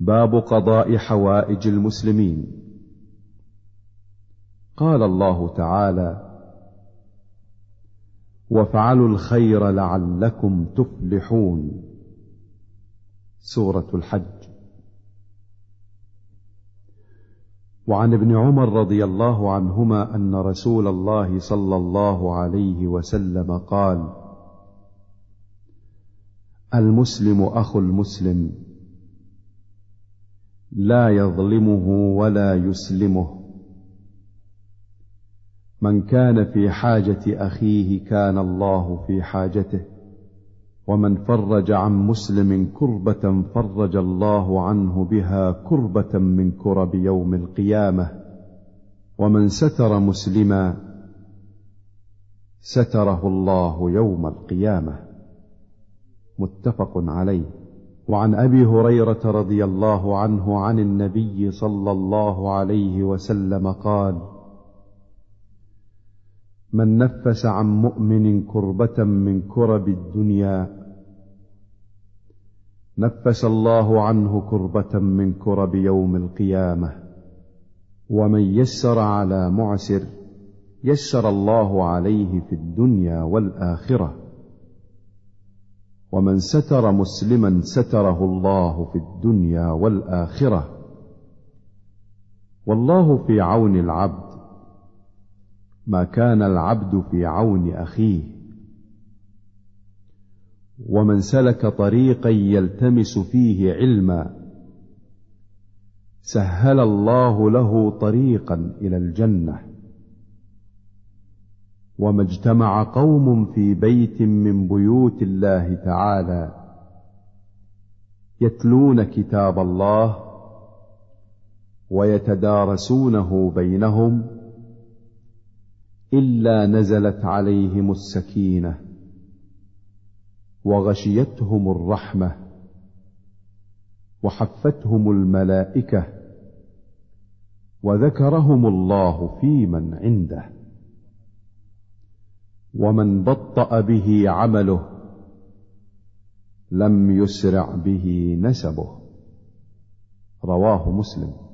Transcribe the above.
باب قضاء حوائج المسلمين. قال الله تعالى وافعلوا الخير لعلكم تفلحون. سورة الحج. وعن ابن عمر رضي الله عنهما أن رسول الله صلى الله عليه وسلم قال المسلم أخو المسلم لا يظلمه ولا يسلمه. من كان في حاجة أخيه كان الله في حاجته ومن فرج عن مسلم كربة فرج الله عنه بها كربة من كرب يوم القيامة. ومن ستر مسلما ستره الله يوم القيامة. متفق عليه. وعن أبي هريرة رضي الله عنه عن النبي صلى الله عليه وسلم قال من نفس عن مؤمن كربة من كرب الدنيا نفس الله عنه كربة من كرب يوم القيامة ومن يسر على معسر يسر الله عليه في الدنيا والآخرة. ومن ستر مسلما ستره الله في الدنيا والآخرة. والله في عون العبد ما كان العبد في عون أخيه. ومن سلك طريقا يلتمس فيه علما سهل الله له طريقا إلى الجنة. وما اجتمع قوم في بيت من بيوت الله تعالى يتلون كتاب الله ويتدارسونه بينهم إلا نزلت عليهم السكينة وغشيتهم الرحمة وحفتهم الملائكة وذكرهم الله في من عنده. ومن بطأ به عمله لم يسرع به نسبه. رواه مسلم.